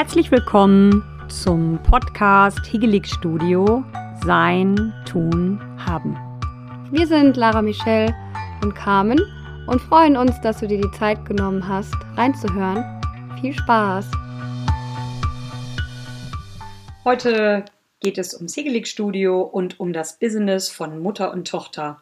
Herzlich willkommen zum Podcast Higelig Studio Sein, Tun, Haben. Wir sind Lara Michelle und Carmen und freuen uns, dass du dir die Zeit genommen hast, reinzuhören. Viel Spaß! Heute geht es ums Higelig Studio und um das Business von Mutter und Tochter.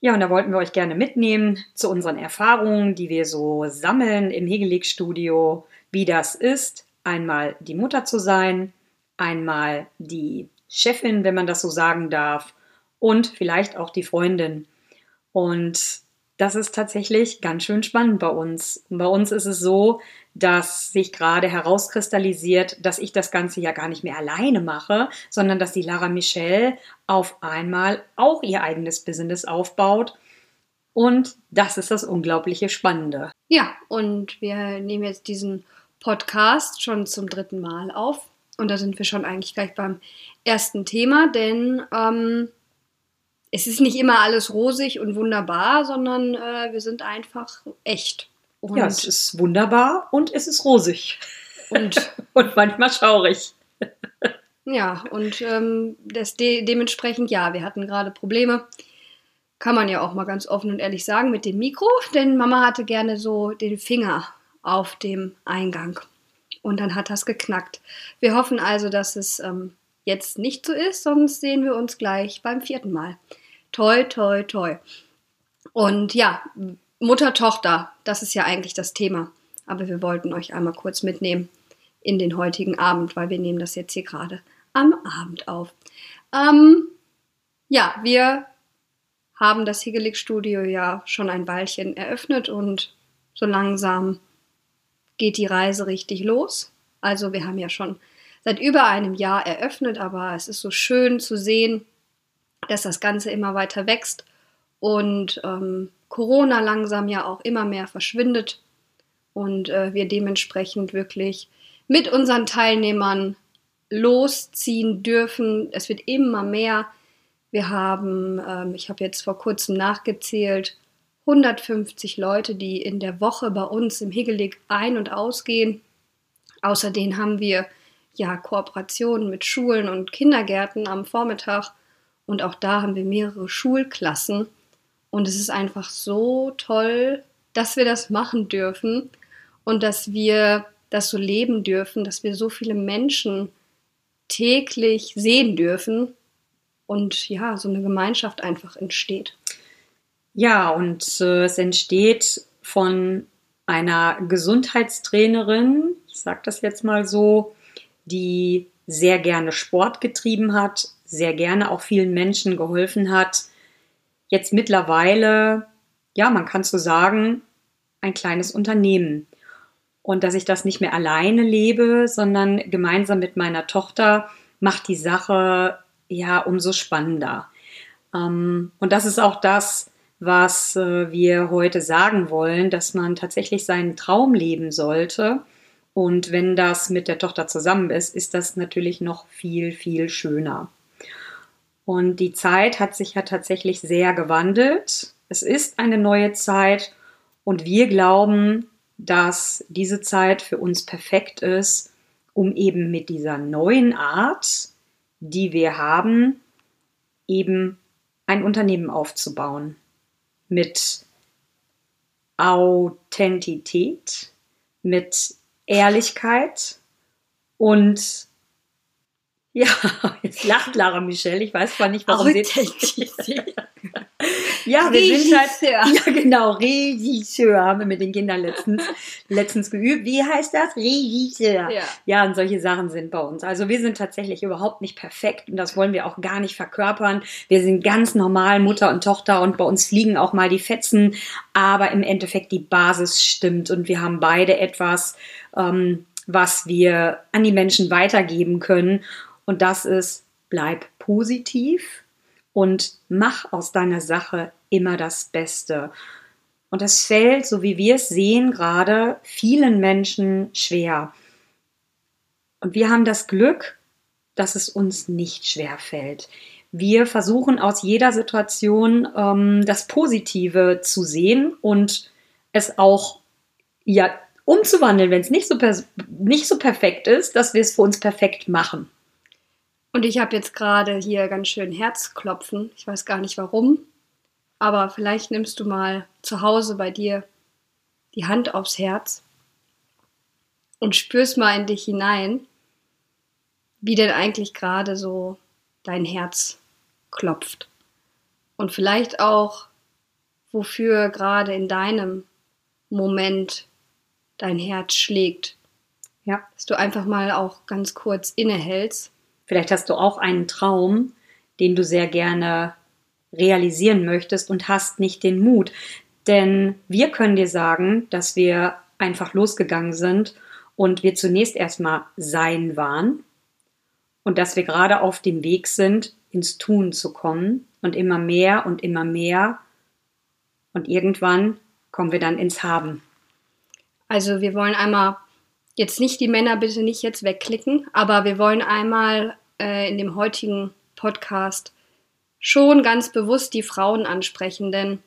Ja, und da wollten wir euch gerne mitnehmen zu unseren Erfahrungen, die wir so sammeln im Hegelig Studio, wie das ist, einmal die Mutter zu sein, einmal die Chefin, wenn man das so sagen darf, und vielleicht auch die Freundin. Und das ist tatsächlich ganz schön spannend bei uns. Bei uns ist es so, dass sich gerade herauskristallisiert, dass ich das Ganze ja gar nicht mehr alleine mache, sondern dass die Lara Michelle auf einmal auch ihr eigenes Business aufbaut. Und das ist das unglaubliche Spannende. Ja, und wir nehmen jetzt diesen Podcast schon zum dritten Mal auf. Und da sind wir schon eigentlich gleich beim ersten Thema, denn ähm, es ist nicht immer alles rosig und wunderbar, sondern äh, wir sind einfach echt. Und ja, es ist wunderbar und es ist rosig. Und, und manchmal schaurig. ja, und ähm, das de dementsprechend, ja, wir hatten gerade Probleme. Kann man ja auch mal ganz offen und ehrlich sagen mit dem Mikro, denn Mama hatte gerne so den Finger auf dem Eingang. Und dann hat das geknackt. Wir hoffen also, dass es ähm, jetzt nicht so ist, sonst sehen wir uns gleich beim vierten Mal. Toi, toi, toi. Und ja, Mutter, Tochter, das ist ja eigentlich das Thema. Aber wir wollten euch einmal kurz mitnehmen in den heutigen Abend, weil wir nehmen das jetzt hier gerade am Abend auf. Ähm, ja, wir haben das Higelig Studio ja schon ein Weilchen eröffnet und so langsam geht die Reise richtig los. Also wir haben ja schon seit über einem Jahr eröffnet, aber es ist so schön zu sehen, dass das Ganze immer weiter wächst und ähm, Corona langsam ja auch immer mehr verschwindet und äh, wir dementsprechend wirklich mit unseren Teilnehmern losziehen dürfen. Es wird immer mehr. Wir haben, ähm, ich habe jetzt vor kurzem nachgezählt, 150 Leute, die in der Woche bei uns im Hegelig ein- und ausgehen. Außerdem haben wir ja Kooperationen mit Schulen und Kindergärten am Vormittag und auch da haben wir mehrere Schulklassen. Und es ist einfach so toll, dass wir das machen dürfen und dass wir das so leben dürfen, dass wir so viele Menschen täglich sehen dürfen und ja, so eine Gemeinschaft einfach entsteht. Ja, und äh, es entsteht von einer Gesundheitstrainerin, ich sage das jetzt mal so, die sehr gerne Sport getrieben hat, sehr gerne auch vielen Menschen geholfen hat. Jetzt mittlerweile, ja, man kann so sagen, ein kleines Unternehmen. Und dass ich das nicht mehr alleine lebe, sondern gemeinsam mit meiner Tochter macht die Sache ja umso spannender. Ähm, und das ist auch das, was äh, wir heute sagen wollen, dass man tatsächlich seinen Traum leben sollte. Und wenn das mit der Tochter zusammen ist, ist das natürlich noch viel, viel schöner. Und die Zeit hat sich ja tatsächlich sehr gewandelt. Es ist eine neue Zeit und wir glauben, dass diese Zeit für uns perfekt ist, um eben mit dieser neuen Art, die wir haben, eben ein Unternehmen aufzubauen mit Authentität, mit Ehrlichkeit und ja, jetzt lacht Lara Michelle. Ich weiß zwar nicht, warum sie. ja, wir sind halt. Ja, genau, Regisseur haben wir mit den Kindern letztens, letztens geübt. Wie heißt das? Regisseur. Ja. ja, und solche Sachen sind bei uns. Also wir sind tatsächlich überhaupt nicht perfekt und das wollen wir auch gar nicht verkörpern. Wir sind ganz normal Mutter und Tochter und bei uns fliegen auch mal die Fetzen, aber im Endeffekt die Basis stimmt und wir haben beide etwas, ähm, was wir an die Menschen weitergeben können. Und das ist, bleib positiv und mach aus deiner Sache immer das Beste. Und das fällt, so wie wir es sehen, gerade vielen Menschen schwer. Und wir haben das Glück, dass es uns nicht schwer fällt. Wir versuchen aus jeder Situation ähm, das Positive zu sehen und es auch ja umzuwandeln, wenn es nicht so, nicht so perfekt ist, dass wir es für uns perfekt machen. Und ich habe jetzt gerade hier ganz schön Herzklopfen. Ich weiß gar nicht warum. Aber vielleicht nimmst du mal zu Hause bei dir die Hand aufs Herz und spürst mal in dich hinein, wie denn eigentlich gerade so dein Herz klopft. Und vielleicht auch, wofür gerade in deinem Moment dein Herz schlägt. Ja. Dass du einfach mal auch ganz kurz innehältst. Vielleicht hast du auch einen Traum, den du sehr gerne realisieren möchtest und hast nicht den Mut. Denn wir können dir sagen, dass wir einfach losgegangen sind und wir zunächst erstmal sein waren und dass wir gerade auf dem Weg sind, ins Tun zu kommen und immer mehr und immer mehr und irgendwann kommen wir dann ins Haben. Also wir wollen einmal jetzt nicht die Männer bitte nicht jetzt wegklicken, aber wir wollen einmal äh, in dem heutigen Podcast schon ganz bewusst die Frauen ansprechen, denn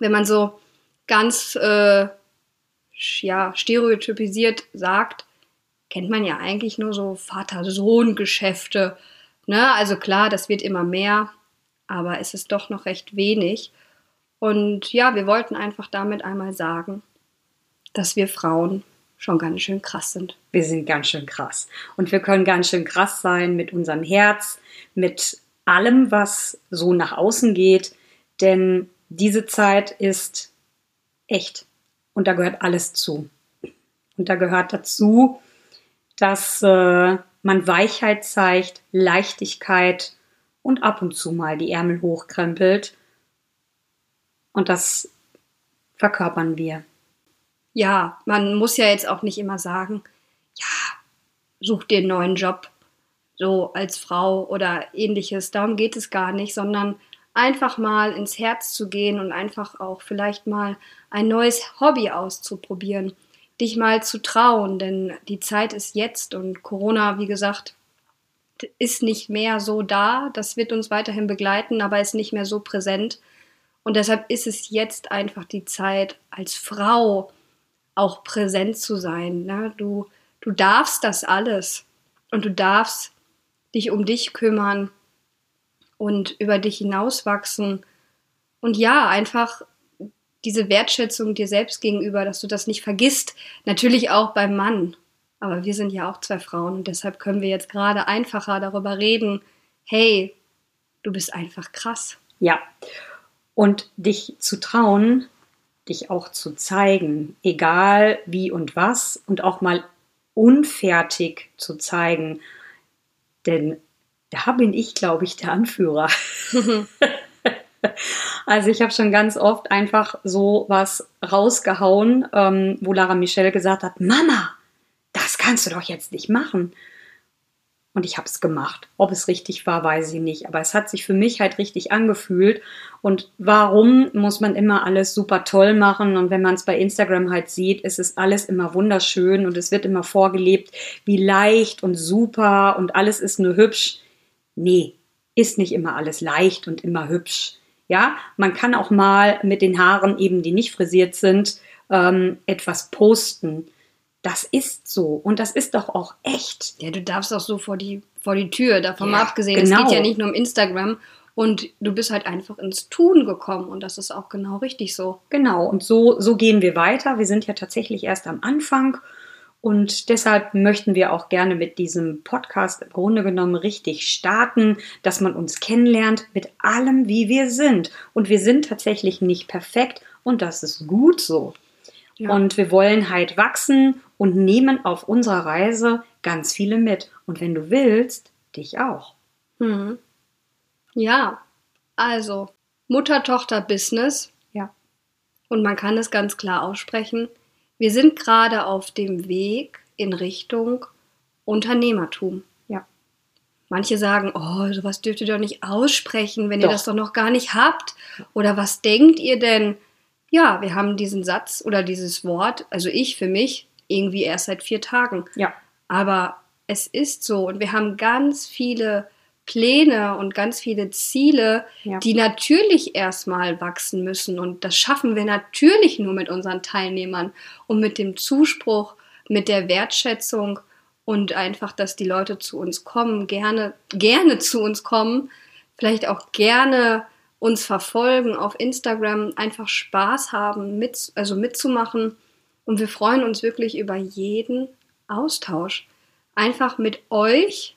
wenn man so ganz äh, ja, stereotypisiert sagt, kennt man ja eigentlich nur so Vater-Sohn-Geschäfte. Ne? Also klar, das wird immer mehr, aber es ist doch noch recht wenig. Und ja, wir wollten einfach damit einmal sagen, dass wir Frauen schon ganz schön krass sind. Wir sind ganz schön krass. Und wir können ganz schön krass sein mit unserem Herz, mit allem, was so nach außen geht. Denn diese Zeit ist echt. Und da gehört alles zu. Und da gehört dazu, dass äh, man Weichheit zeigt, Leichtigkeit und ab und zu mal die Ärmel hochkrempelt. Und das verkörpern wir. Ja, man muss ja jetzt auch nicht immer sagen, ja, such dir einen neuen Job, so als Frau oder ähnliches. Darum geht es gar nicht, sondern einfach mal ins Herz zu gehen und einfach auch vielleicht mal ein neues Hobby auszuprobieren, dich mal zu trauen, denn die Zeit ist jetzt und Corona, wie gesagt, ist nicht mehr so da. Das wird uns weiterhin begleiten, aber ist nicht mehr so präsent. Und deshalb ist es jetzt einfach die Zeit, als Frau auch präsent zu sein. Ne? Du, du darfst das alles und du darfst dich um dich kümmern und über dich hinauswachsen. Und ja, einfach diese Wertschätzung dir selbst gegenüber, dass du das nicht vergisst. Natürlich auch beim Mann. Aber wir sind ja auch zwei Frauen und deshalb können wir jetzt gerade einfacher darüber reden. Hey, du bist einfach krass. Ja. Und dich zu trauen, dich auch zu zeigen, egal wie und was, und auch mal unfertig zu zeigen. Denn da bin ich, glaube ich, der Anführer. also ich habe schon ganz oft einfach so was rausgehauen, ähm, wo Lara Michelle gesagt hat, Mama, das kannst du doch jetzt nicht machen. Und ich habe es gemacht. Ob es richtig war, weiß ich nicht. Aber es hat sich für mich halt richtig angefühlt. Und warum muss man immer alles super toll machen? Und wenn man es bei Instagram halt sieht, ist es alles immer wunderschön und es wird immer vorgelebt, wie leicht und super und alles ist nur hübsch. Nee, ist nicht immer alles leicht und immer hübsch. Ja, man kann auch mal mit den Haaren eben, die nicht frisiert sind, ähm, etwas posten. Das ist so und das ist doch auch echt. Ja, du darfst auch so vor die, vor die Tür, davon ja, mal abgesehen. Genau. Es geht ja nicht nur um Instagram und du bist halt einfach ins Tun gekommen und das ist auch genau richtig so. Genau und so, so gehen wir weiter. Wir sind ja tatsächlich erst am Anfang und deshalb möchten wir auch gerne mit diesem Podcast im Grunde genommen richtig starten, dass man uns kennenlernt mit allem, wie wir sind. Und wir sind tatsächlich nicht perfekt und das ist gut so. Ja. Und wir wollen halt wachsen und nehmen auf unserer Reise ganz viele mit. Und wenn du willst, dich auch. Mhm. Ja, also Mutter-Tochter-Business. Ja. Und man kann es ganz klar aussprechen wir sind gerade auf dem Weg in Richtung Unternehmertum. Ja. Manche sagen, oh, sowas dürft ihr doch nicht aussprechen, wenn doch. ihr das doch noch gar nicht habt. Oder was denkt ihr denn? Ja, wir haben diesen Satz oder dieses Wort, also ich für mich, irgendwie erst seit vier Tagen. Ja. Aber es ist so und wir haben ganz viele Pläne und ganz viele Ziele, Ja. die natürlich erstmal wachsen müssen. Und das schaffen wir natürlich nur mit unseren Teilnehmern und mit dem Zuspruch, mit der Wertschätzung und einfach, dass die Leute zu uns kommen, gerne, gerne zu uns kommen, vielleicht auch gerne uns verfolgen auf Instagram, einfach Spaß haben, mit, also mitzumachen. Und wir freuen uns wirklich über jeden Austausch. Einfach mit euch,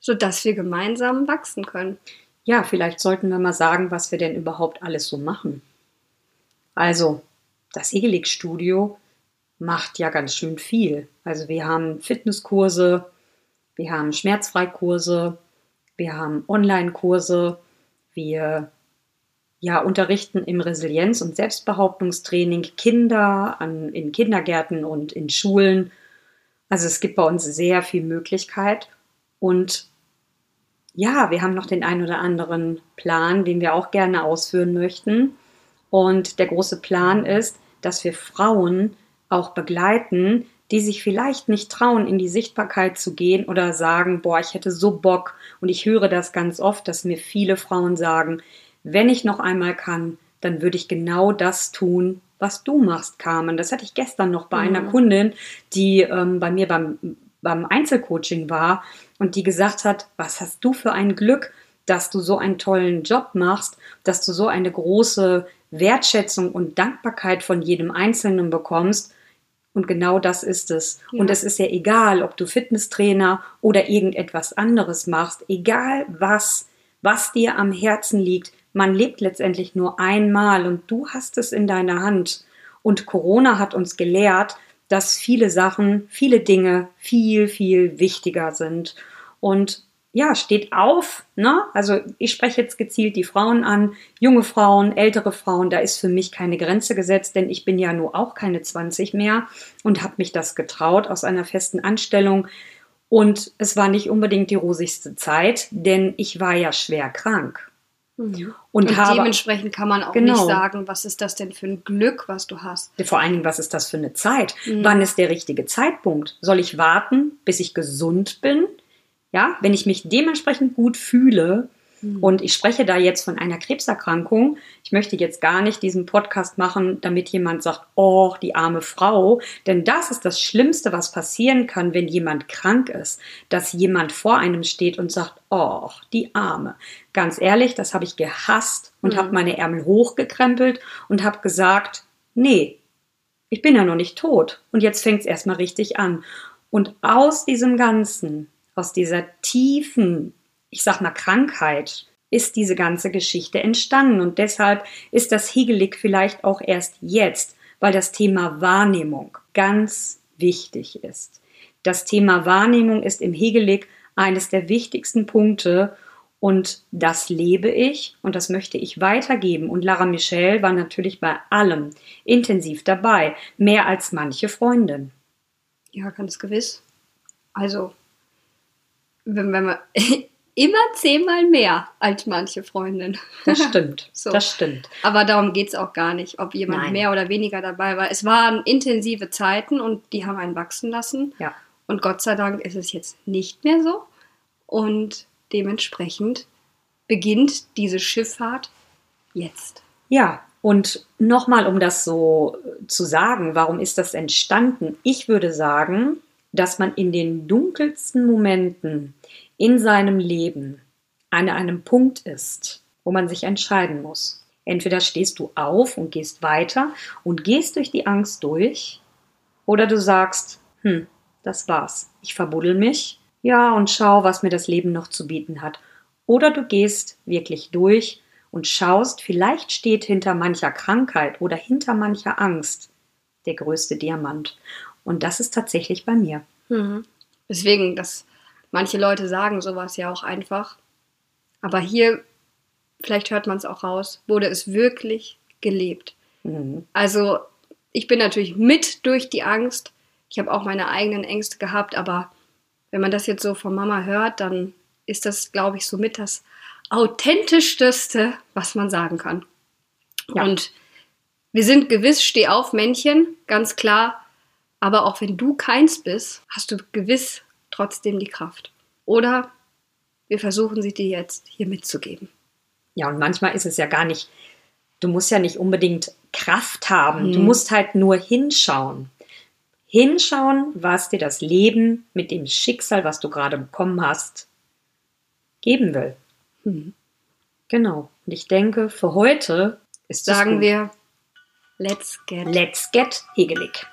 sodass wir gemeinsam wachsen können. Ja, vielleicht sollten wir mal sagen, was wir denn überhaupt alles so machen. Also, das Hegelig-Studio macht ja ganz schön viel. Also wir haben Fitnesskurse, wir haben Schmerzfreikurse, wir haben Online-Kurse, wir ja, unterrichten im Resilienz- und Selbstbehauptungstraining Kinder an, in Kindergärten und in Schulen. Also es gibt bei uns sehr viel Möglichkeit und ja, wir haben noch den einen oder anderen Plan, den wir auch gerne ausführen möchten. Und der große Plan ist, dass wir Frauen auch begleiten, die sich vielleicht nicht trauen, in die Sichtbarkeit zu gehen oder sagen, boah, ich hätte so Bock. Und ich höre das ganz oft, dass mir viele Frauen sagen, wenn ich noch einmal kann, dann würde ich genau das tun, was du machst, Carmen. Das hatte ich gestern noch bei einer Kundin, die ähm, bei mir beim, beim Einzelcoaching war und die gesagt hat, was hast du für ein Glück, dass du so einen tollen Job machst, dass du so eine große Wertschätzung und Dankbarkeit von jedem Einzelnen bekommst. Und genau das ist es. Ja. Und es ist ja egal, ob du Fitnesstrainer oder irgendetwas anderes machst, egal was, was dir am Herzen liegt. Man lebt letztendlich nur einmal und du hast es in deiner Hand. Und Corona hat uns gelehrt, dass viele Sachen, viele Dinge viel, viel wichtiger sind. Und ja, steht auf, ne? Also ich spreche jetzt gezielt die Frauen an, junge Frauen, ältere Frauen, da ist für mich keine Grenze gesetzt, denn ich bin ja nur auch keine 20 mehr und habe mich das getraut aus einer festen Anstellung. Und es war nicht unbedingt die rosigste Zeit, denn ich war ja schwer krank. Und, Und, habe dementsprechend kann man auch Genau. nicht sagen, was ist das denn für ein Glück, was du hast. Vor allen Dingen, was ist das für eine Zeit? Mhm. Wann ist der richtige Zeitpunkt? Soll ich warten, bis ich gesund bin? Ja, wenn ich mich dementsprechend gut fühle, und ich spreche da jetzt von einer Krebserkrankung. Ich möchte jetzt gar nicht diesen Podcast machen, damit jemand sagt, oh, die arme Frau. Denn das ist das Schlimmste, was passieren kann, wenn jemand krank ist. Dass jemand vor einem steht und sagt, oh, die arme. Ganz ehrlich, das habe ich gehasst und Mhm. habe meine Ärmel hochgekrempelt und habe gesagt, nee, ich bin ja noch nicht tot. Und jetzt fängt es erstmal richtig an. Und aus diesem Ganzen, aus dieser tiefen, ich sag mal, Krankheit, ist diese ganze Geschichte entstanden. Und deshalb ist das Hegelig vielleicht auch erst jetzt, weil das Thema Wahrnehmung ganz wichtig ist. Das Thema Wahrnehmung ist im Hegelig eines der wichtigsten Punkte und das lebe ich und das möchte ich weitergeben. Und Lara Michelle war natürlich bei allem intensiv dabei, mehr als manche Freundin. Ja, ganz gewiss. Also, wenn, wenn man immer zehnmal mehr als manche Freundin. Das stimmt. So. Das stimmt. Aber darum geht es auch gar nicht, ob jemand Nein. mehr oder weniger dabei war. Es waren intensive Zeiten und die haben einen wachsen lassen. Ja. Und Gott sei Dank ist es jetzt nicht mehr so. Und dementsprechend beginnt diese Schifffahrt jetzt. Ja, und nochmal, um das so zu sagen, warum ist das entstanden? Ich würde sagen, dass man in den dunkelsten Momenten in seinem Leben an einem Punkt ist, wo man sich entscheiden muss. Entweder stehst du auf und gehst weiter und gehst durch die Angst durch, oder du sagst, hm, das war's. Ich verbuddel mich, ja, und schau, was mir das Leben noch zu bieten hat. Oder du gehst wirklich durch und schaust, vielleicht steht hinter mancher Krankheit oder hinter mancher Angst der größte Diamant. Und das ist tatsächlich bei mir. Deswegen, dass manche Leute sagen sowas ja auch einfach. Aber hier, vielleicht hört man es auch raus, wurde es wirklich gelebt. Mhm. Also ich bin natürlich mit durch die Angst. Ich habe auch meine eigenen Ängste gehabt, aber wenn man das jetzt so von Mama hört, dann ist das, glaube ich, somit das authentischste, was man sagen kann. Ja. Und wir sind gewiss Steh-auf-Männchen, ganz klar. Aber auch wenn du keins bist, hast du gewiss trotzdem die Kraft. Oder wir versuchen sie dir jetzt hier mitzugeben. Ja, und manchmal ist es ja gar nicht, du musst ja nicht unbedingt Kraft haben, mhm. du musst halt nur hinschauen. Hinschauen, was dir das Leben mit dem Schicksal, was du gerade bekommen hast, geben will. Mhm. Genau. Und ich denke, für heute ist Sagen wir, let's get. Let's get hegelig.